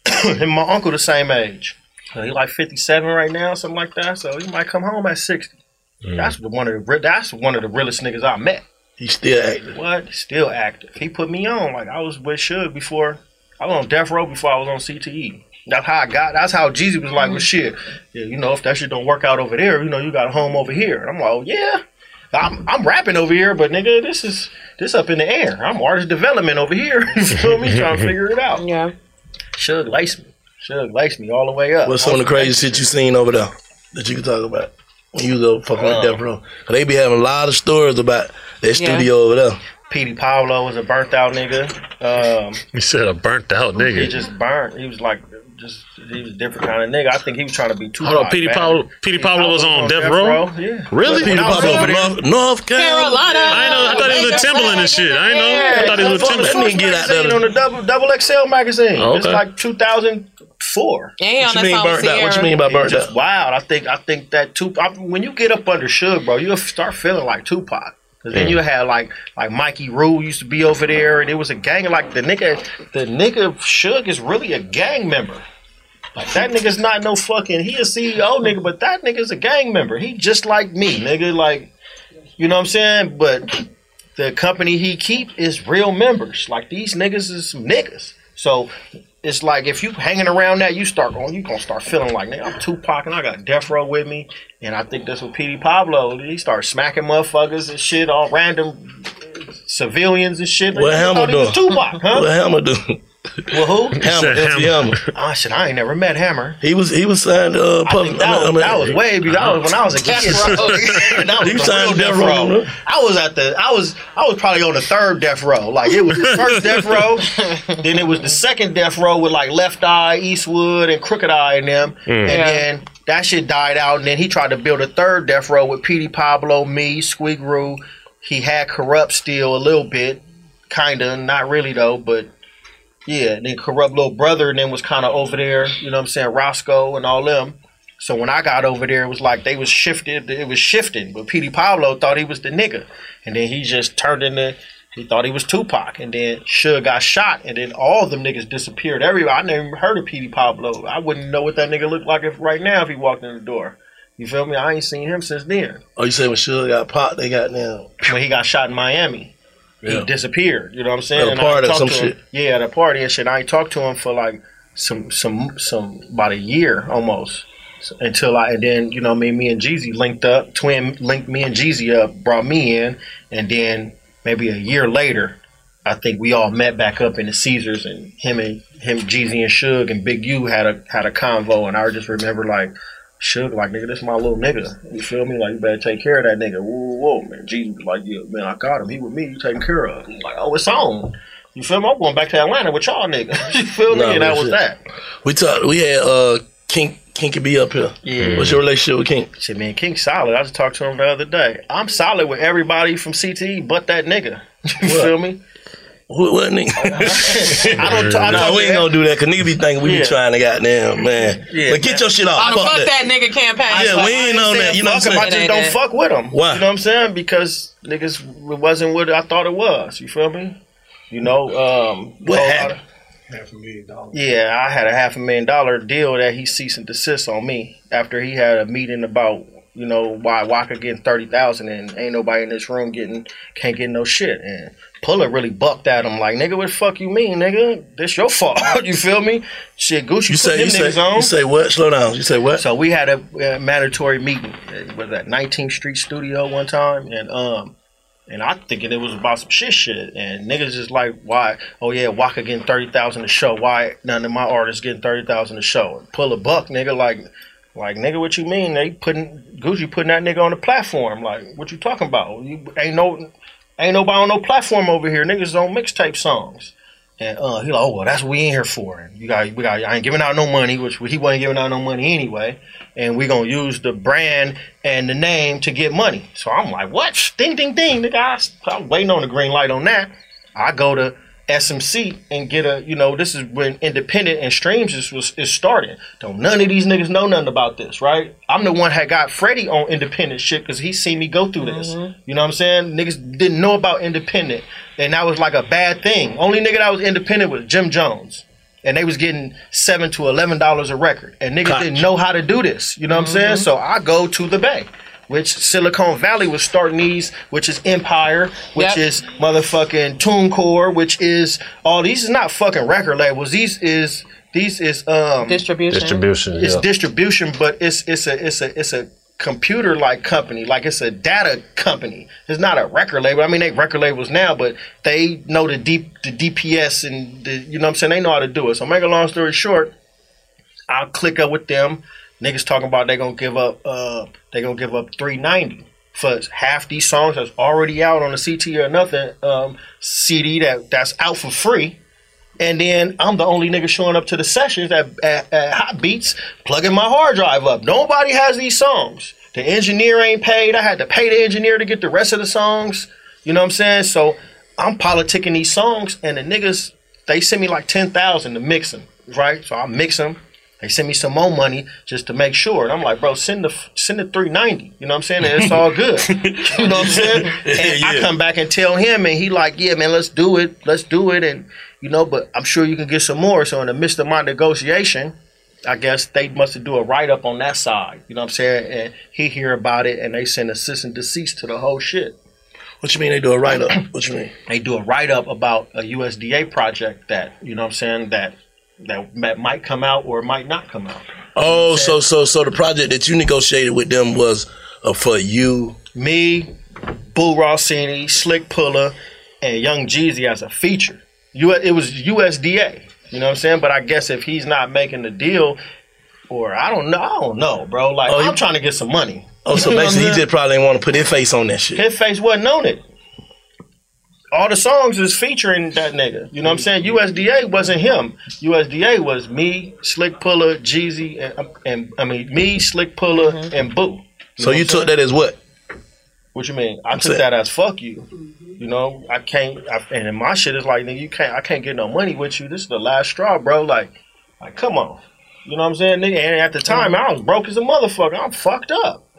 Mm-hmm. and my uncle the same age. So he like 57 right now, something like that. So he might come home at 60. Mm. That's the one of the that's one of the realest niggas I met. He's still active. What? Still active. He put me on. Like I was with Suge before. I was on death row before I was on CTE. That's how I got. That's how Jeezy was like, "Well, shit, yeah, you know, if that shit don't work out over there, you know, you got a home over here." And I'm like, "Oh yeah, I'm I'm rapping over here, but nigga, this is this up in the air. I'm artist development over here. you feel me? Trying to figure it out." Yeah. Suge laced me. Suge laced me all the way up. What's some of the crazy shit you seen over there that you can talk about when you was over fucking with Death Row? 'Cause they be having a lot of stories about their Yeah. studio over there. Petey Pablo was a burnt out nigga. Um, You said a burnt out nigga. He just burnt. He was like, just he was a different kind of nigga. I think he was trying to be too. Hold on, Petey Pablo. Petey Pablo was on death row. Yeah, Really? When I was over North Carolina. I know. I thought he was a Timberland and shit. I know. I thought he was a That Timberland. nigga get out there on the double double XL magazine. Oh, It's okay. like 2004. Yeah, What you mean that burnt out? What you mean by burnt It's out? Wild. I think I think that Tupac. I, when you get up under Suge, bro, you'll start feeling like Tupac. Cause then Mm. you had like like Mikey Rule used to be over there, and it was a gang. Like the nigga, the nigga Suge is really a gang member. Like that nigga's not no fucking. He a CEO nigga, but that nigga's a gang member. He just like me, nigga. Like you know what I'm saying? But the company he keep is real members. Like these niggas is some niggas. So it's like if you hanging around that, you start going, you gonna start feeling like, nigga, I'm Tupac and I got Death Row with me, and I think that's what Petey Pablo. He started smacking motherfuckers and shit, all random uh, civilians and shit. What Hammer oh, was do? Tupac, huh? What Hammer do? Well, who? Hammer, MC Hammer. Oh shit, I ain't never met Hammer. He was he was signed uh I think that, was, that was way before. That was when I was a kid. Death Row. that was He signed Death Death Row, Row. I was at the. I was. I was probably on the third Death Row. Like it was the first Death Row, then it was the second Death Row with like Left Eye, Eastwood, and Crooked I in them, Mm. and Yeah. then that shit died out. And then he tried to build a third Death Row with Petey Pablo, me, Squeak Roo. He had Kurupt still a little bit, kinda, not really though, but yeah, and then Kurupt little brother and then was kind of over there, you know what I'm saying, Roscoe and all them. So when I got over there, it was like they was shifted, it was shifting. But Petey Pablo thought he was the nigga. And then he just turned into, he thought he was Tupac. And then Suge got shot, and then all them niggas disappeared. Everybody, I never even heard of Petey Pablo. I wouldn't know what that nigga looked like if right now if he walked in the door. You feel me? I ain't seen him since then. Oh, you say when Suge got popped, they got now. When he got shot in Miami Yeah. he disappeared. You know what I'm saying? At a And I party or some him- shit. Yeah, at a party and shit. I ain't talked to him for like some some some about a year almost. So- until I and then you know me me and Jeezy linked up. Twin linked me and Jeezy up, brought me in, and then maybe a year later, I think we all met back up in the Caesars, and him and him Jeezy and Suge and Big U had a had a convo, and I just remember like. Suge, like nigga, this my little nigga. You feel me? Like you better take care of that nigga. Whoa, whoa, man. Was like, yeah, man, I got him. He with me. You taking care of? I'm like, oh, it's on. You feel me? I'm going back to Atlanta with y'all niggas. you feel me? Nah, and that was shit. that. We talked. We had uh King King could be up here. Yeah. What's your relationship with King? Shit, man, King solid. I just talked to him the other day. I'm solid with everybody from CTE but that nigga. You feel me? What, what nigga? I don't. I nah, talk we ain't gonna do that because nigga be thinking we Yeah. be trying to goddamn man. Yeah, but get man. your shit off. On the fuck that nigga campaign. Yeah, we ain't on that. You know what I'm fuck saying? I just don't fuck with him. Why? You know what I'm saying? Because niggas it wasn't what I thought it was. You feel me? You know, um, What happened? of- Half a million dollars. Yeah, I had a half a million dollar deal that he ceased and desist on me after he had a meeting about you know why Waka getting thirty thousand and ain't nobody in this room getting can't get no shit and Pulla really bucked at him like nigga what the fuck you mean nigga this your fault you feel me shit Gucci You say you say on you say what? Slow down. You say what? so we had a, uh mandatory meeting uh, was that 19th Street Studio one time, and um, and I thinking it was about some shit shit, and niggas just like why? Oh yeah, Waka getting thirty thousand a show. Why none of my artists getting thirty thousand a show? And pull a buck, nigga. Like, like nigga, what you mean? They putting Gucci putting that nigga on the platform. Like, what you talking about? You ain't no, ain't nobody on no platform over here. Niggas on mixtape songs. And uh, he like, oh well, that's what we in here for. And you got, we got, I ain't giving out no money, which he wasn't giving out no money anyway. And we gonna use the brand and the name to get money. So I'm like, what? Ding, ding, ding, nigga. I, I'm waiting on the green light on that. I go to SMC and get a, you know, this is when independent and streams is, was, is starting. Don't none of these niggas know nothing about this, right? I'm the one that got Freddie on independent shit because he seen me go through this. Mm-hmm. You know what I'm saying? Niggas didn't know about independent, and that was like a bad thing. Only nigga that was independent was Jim Jones. And they was getting seven to eleven dollars a record. And niggas didn't know how to do this. You know what I'm saying? Mm-hmm. So I go to the Bay which Silicon Valley was starting these, which is Empire, which Yep. is motherfucking TuneCore, which is all these is not fucking record labels. These is these is um Distribution. Distribution. it's yeah. distribution, but it's it's a it's a it's a computer like company, like it's a data company. It's not a record label. I mean, they record labels now, but they know the deep the DPS and the you know what I'm saying. They know how to do it. So make a long story short, I'll click up with them. Niggas talking about they gonna give up uh they gonna give up 390 for half these songs that's already out on the CT or nothing um CD that that's out for free. And then I'm the only nigga showing up to the sessions at, at, at Hot Beats, plugging my hard drive up. Nobody has these songs. The engineer ain't paid. I had to pay the engineer to get the rest of the songs. You know what I'm saying? So I'm politicking these songs, and the niggas they send me like ten thousand to mix them, right? So I mix them. They sent me some more money just to make sure. And I'm like, bro, send the send the 390. You know what I'm saying? And it's all good. you know what I'm saying? And I come back and tell him, and he like, yeah, man, let's do it. Let's do it. And you know, but I'm sure you can get some more. So in the midst of my negotiation, I guess they must have do a write up on that side. You know what I'm saying? And he hear about it, and they send a cease and desist to the whole shit. What you mean they do a write up? What you mean? They do a write up about a USDA project that you know what I'm saying that that might come out or might not come out. Oh, so so so the project that you negotiated with them was uh, for you, me, Boo Rossini, Slick Pulla, and Young Jeezy as a feature. U- it was USDA. You know what I'm saying? But I guess if he's not making the deal, or I don't know, I don't know, bro. Like I'm trying to get some money. Oh, so You know what I'm basically he just probably didn't want to put his face on that shit. His face wasn't on it. All the songs is featuring that nigga. You know what I'm mm-hmm. saying? USDA wasn't him. USDA was me, Slick Pulla, Jeezy, and, um, and I mean me, Slick Pulla, mm-hmm. and Boo. So you took that as what? What you mean? I I'm took saying- that as fuck you. Mm-hmm. You know, I can't. I, and my shit is like, nigga, you can't. I can't get no money with you. This is the last straw, bro. Like, like, come on. You know what I'm saying, nigga? And at the time, I was broke as a motherfucker. I'm fucked up.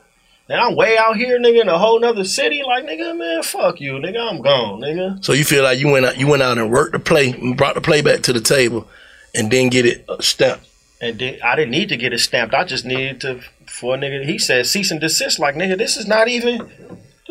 And I'm way out here, nigga, in a whole nother city. Like, nigga, man, fuck you, nigga. I'm gone, nigga. So you feel like you went out, you went out and worked the play, and brought the play back to the table, and then get it stamped. And then, I didn't need to get it stamped. I just needed to for a nigga. He said cease and desist. Like, nigga, this is not even.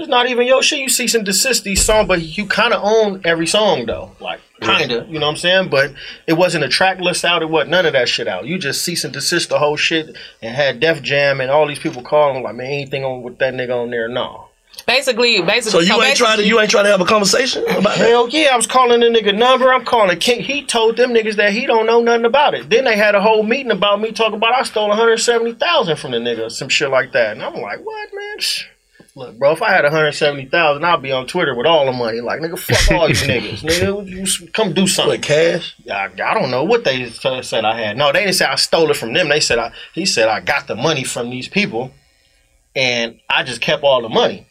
This is not even your shit. You cease and desist these songs, but you kind of own every song though. Like, kinda. You know what I'm saying? But it wasn't a track list out. It wasn't none of that shit out. You just cease and desist the whole shit and had Def Jam and all these people calling like, man, anything on with that nigga on there? No. Basically, basically. So you ain't trying to you ain't trying to have a conversation about that? Hell yeah, I was calling the nigga number. I'm calling King. He told them niggas that he don't know nothing about it. Then they had a whole meeting about me talking about I stole 170,000 from the nigga, some shit like that. And I'm like, what, man? Look, bro, if I had 170,000, I'd be on Twitter with all the money. Like, nigga, fuck all you niggas. Nigga, you come do something. What, cash? I, I don't know what they said I had. No, they didn't say I stole it from them. They said I. He said I got the money from these people, and I just kept all the money.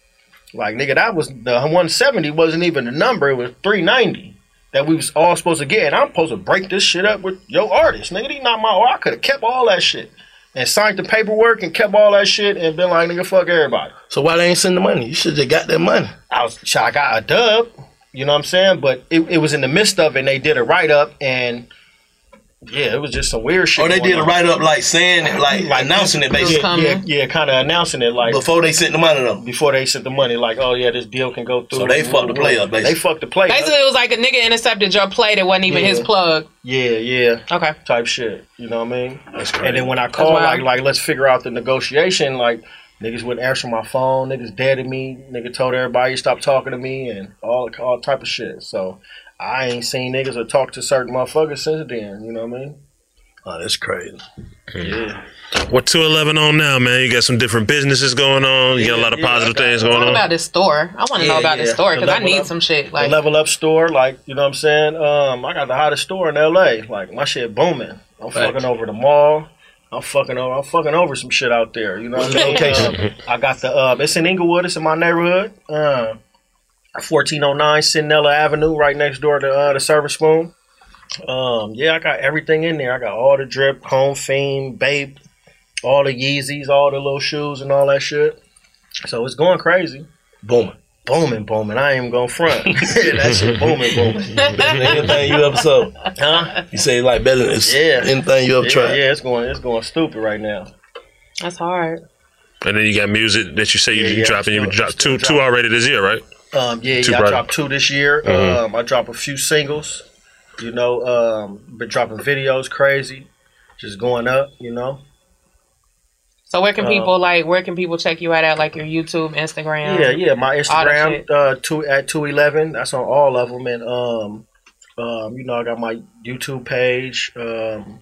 Like nigga, that was the 170 wasn't even the number. It was 390 that we was all supposed to get. And I'm supposed to break this shit up with your artist, nigga. These not my. Oh, I could have kept all that shit and signed the paperwork and kept all that shit and been like nigga, fuck everybody. So why they ain't send the money? You should have got that money. I was I got a dub, you know what I'm saying? But it, it was in the midst of it and they did a write up and yeah, it was just some weird shit. Or Oh, they did a write up like saying it, like, announcing it basically. Yeah, yeah, yeah kind of announcing it like Before they sent the money though. Before they sent the money, like, oh yeah, this deal can go through. So they fucked the play up, basically. They fucked the play Basically, it was like a nigga intercepted your play that wasn't even Yeah. his plug. Yeah, yeah. Okay. Type shit. You know what I mean? That's And then when I called, like, like let's figure out the negotiation. Like, niggas wouldn't answer my phone. Niggas deaded me. Nigga told everybody stop talking to me and all all type of shit. So I ain't seen niggas or talked to certain motherfuckers since then. You know what I mean? Oh, that's crazy. Yeah. What 211 on now, man? You got some different businesses going on. You got a lot of Yeah, positive I got- things Talk going on. about this store. I want to know Yeah, about this store because I need up- some shit. the Like, level up store, like you know what I'm saying. Um, I got the hottest store in LA. Like my shit booming. I'm Facts. fucking over the mall. I'm fucking over. I'm fucking over some shit out there. You know what I mean? Location. Um, I got the. Uh, it's in Inglewood. It's in my neighborhood. Uh, 1409 Centinela Avenue, right next door to uh, the Serving Spoon. Um, yeah, I got everything in there. I got all the drip, home theme, babe, all the Yeezys, all the little shoes, and all that shit. So it's going crazy. Booming. Booming, booming. I ain't even gonna front. that shit booming, booming. Better than anything you ever saw. Huh? You say like better than Yeah. anything you ever yeah, tried. Yeah, it's going it's going stupid right now. that's hard. And then you got music that you say you Yeah, you yeah, dropping. You still- dropped two two already this year, right? Um, yeah, yeah, I dropped two this year. Mhm. Um, I dropped a few singles. You know, um, been dropping videos, crazy, just going up. You know, So where can Uh, people like? Where can people check you out at? Like your YouTube, Instagram? yeah, yeah. My Instagram uh, two at two eleven. That's on all of them, and um, um, you know, I got my YouTube page. Um,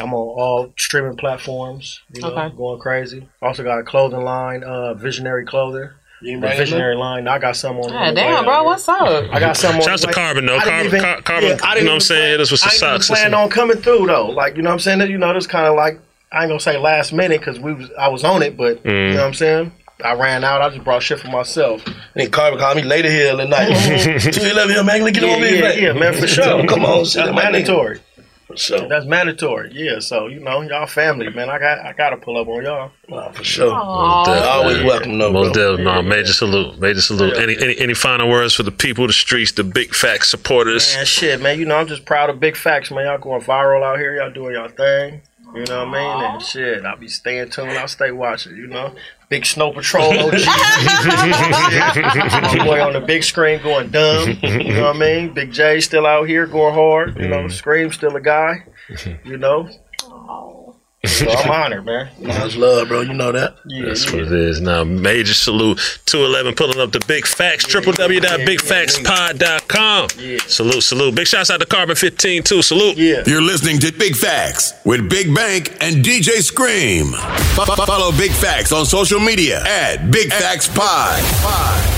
I'm on all streaming platforms. You know, Okay. going crazy. Also got a clothing line, uh, Visionary Clothing. You The bring it Visionary line. I got some on. God on the way damn, bro, what's up? I got some on. Shout out the to. Carbon, though. I even- Carbon, I you didn't know what I'm even saying? plan- This was some I ain't even plan on coming through though. Like you know what I'm saying? You know, this kind of like I ain't gonna say last minute because we was I was on it, but you Mm. know what I'm saying. I ran out. I just brought shit for myself. And Carver called me later here at night. Two eleven here, man. Get yeah, over here, yeah, man. yeah, man, for sure. Come on, shit, That's my nigga. mandatory. Sure. That's mandatory. Yeah. So you know, y'all family, man. I got I gotta pull up on y'all. for sure. Aw. Always welcome, no, Most definitely. No, major salute. Major salute. Any, any any final words for the people, the streets, the big facts supporters? Man, shit, man. You know, I'm just proud of Big Facts, man. Y'all going viral out here. Y'all doing y'all thing. You know what I mean? And shit, I'll be staying tuned. I'll stay watching. You know, Big Snow Patrol OG. My boy on the big screen going dumb. You know what I mean? Big J still out here going hard. You know, mm-hmm. Scream still a guy. You know. So I'm honored, man. Much love, bro. You know that. Yeah, That's yeah. what it is. Now, major salute. 211 pulling up the big facts. www.bigfactspod.com. Salute, salute. Big shouts out to Carbon 15 too. Salute. Yeah. You're listening to Big Facts with Big Bank and DJ Scream. Fo- fo- Follow Big Facts on social media at Big Facts Pod.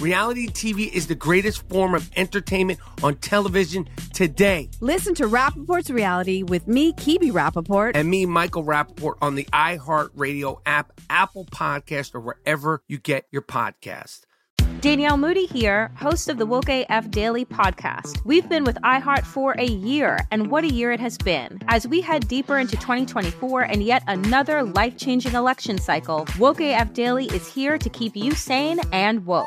Reality TV is the greatest form of entertainment on television today. Listen to Rapaport's Reality with me, Kebe Rapaport. And me, Michael Rapaport, on the iHeartRadio app, Apple Podcast, or wherever you get your podcast. Danielle Moody here, host of the Woke AF Daily podcast. We've been with iHeart for a year, and what a year it has been. As we head deeper into 2024 and yet another life changing election cycle, Woke AF Daily is here to keep you sane and woke.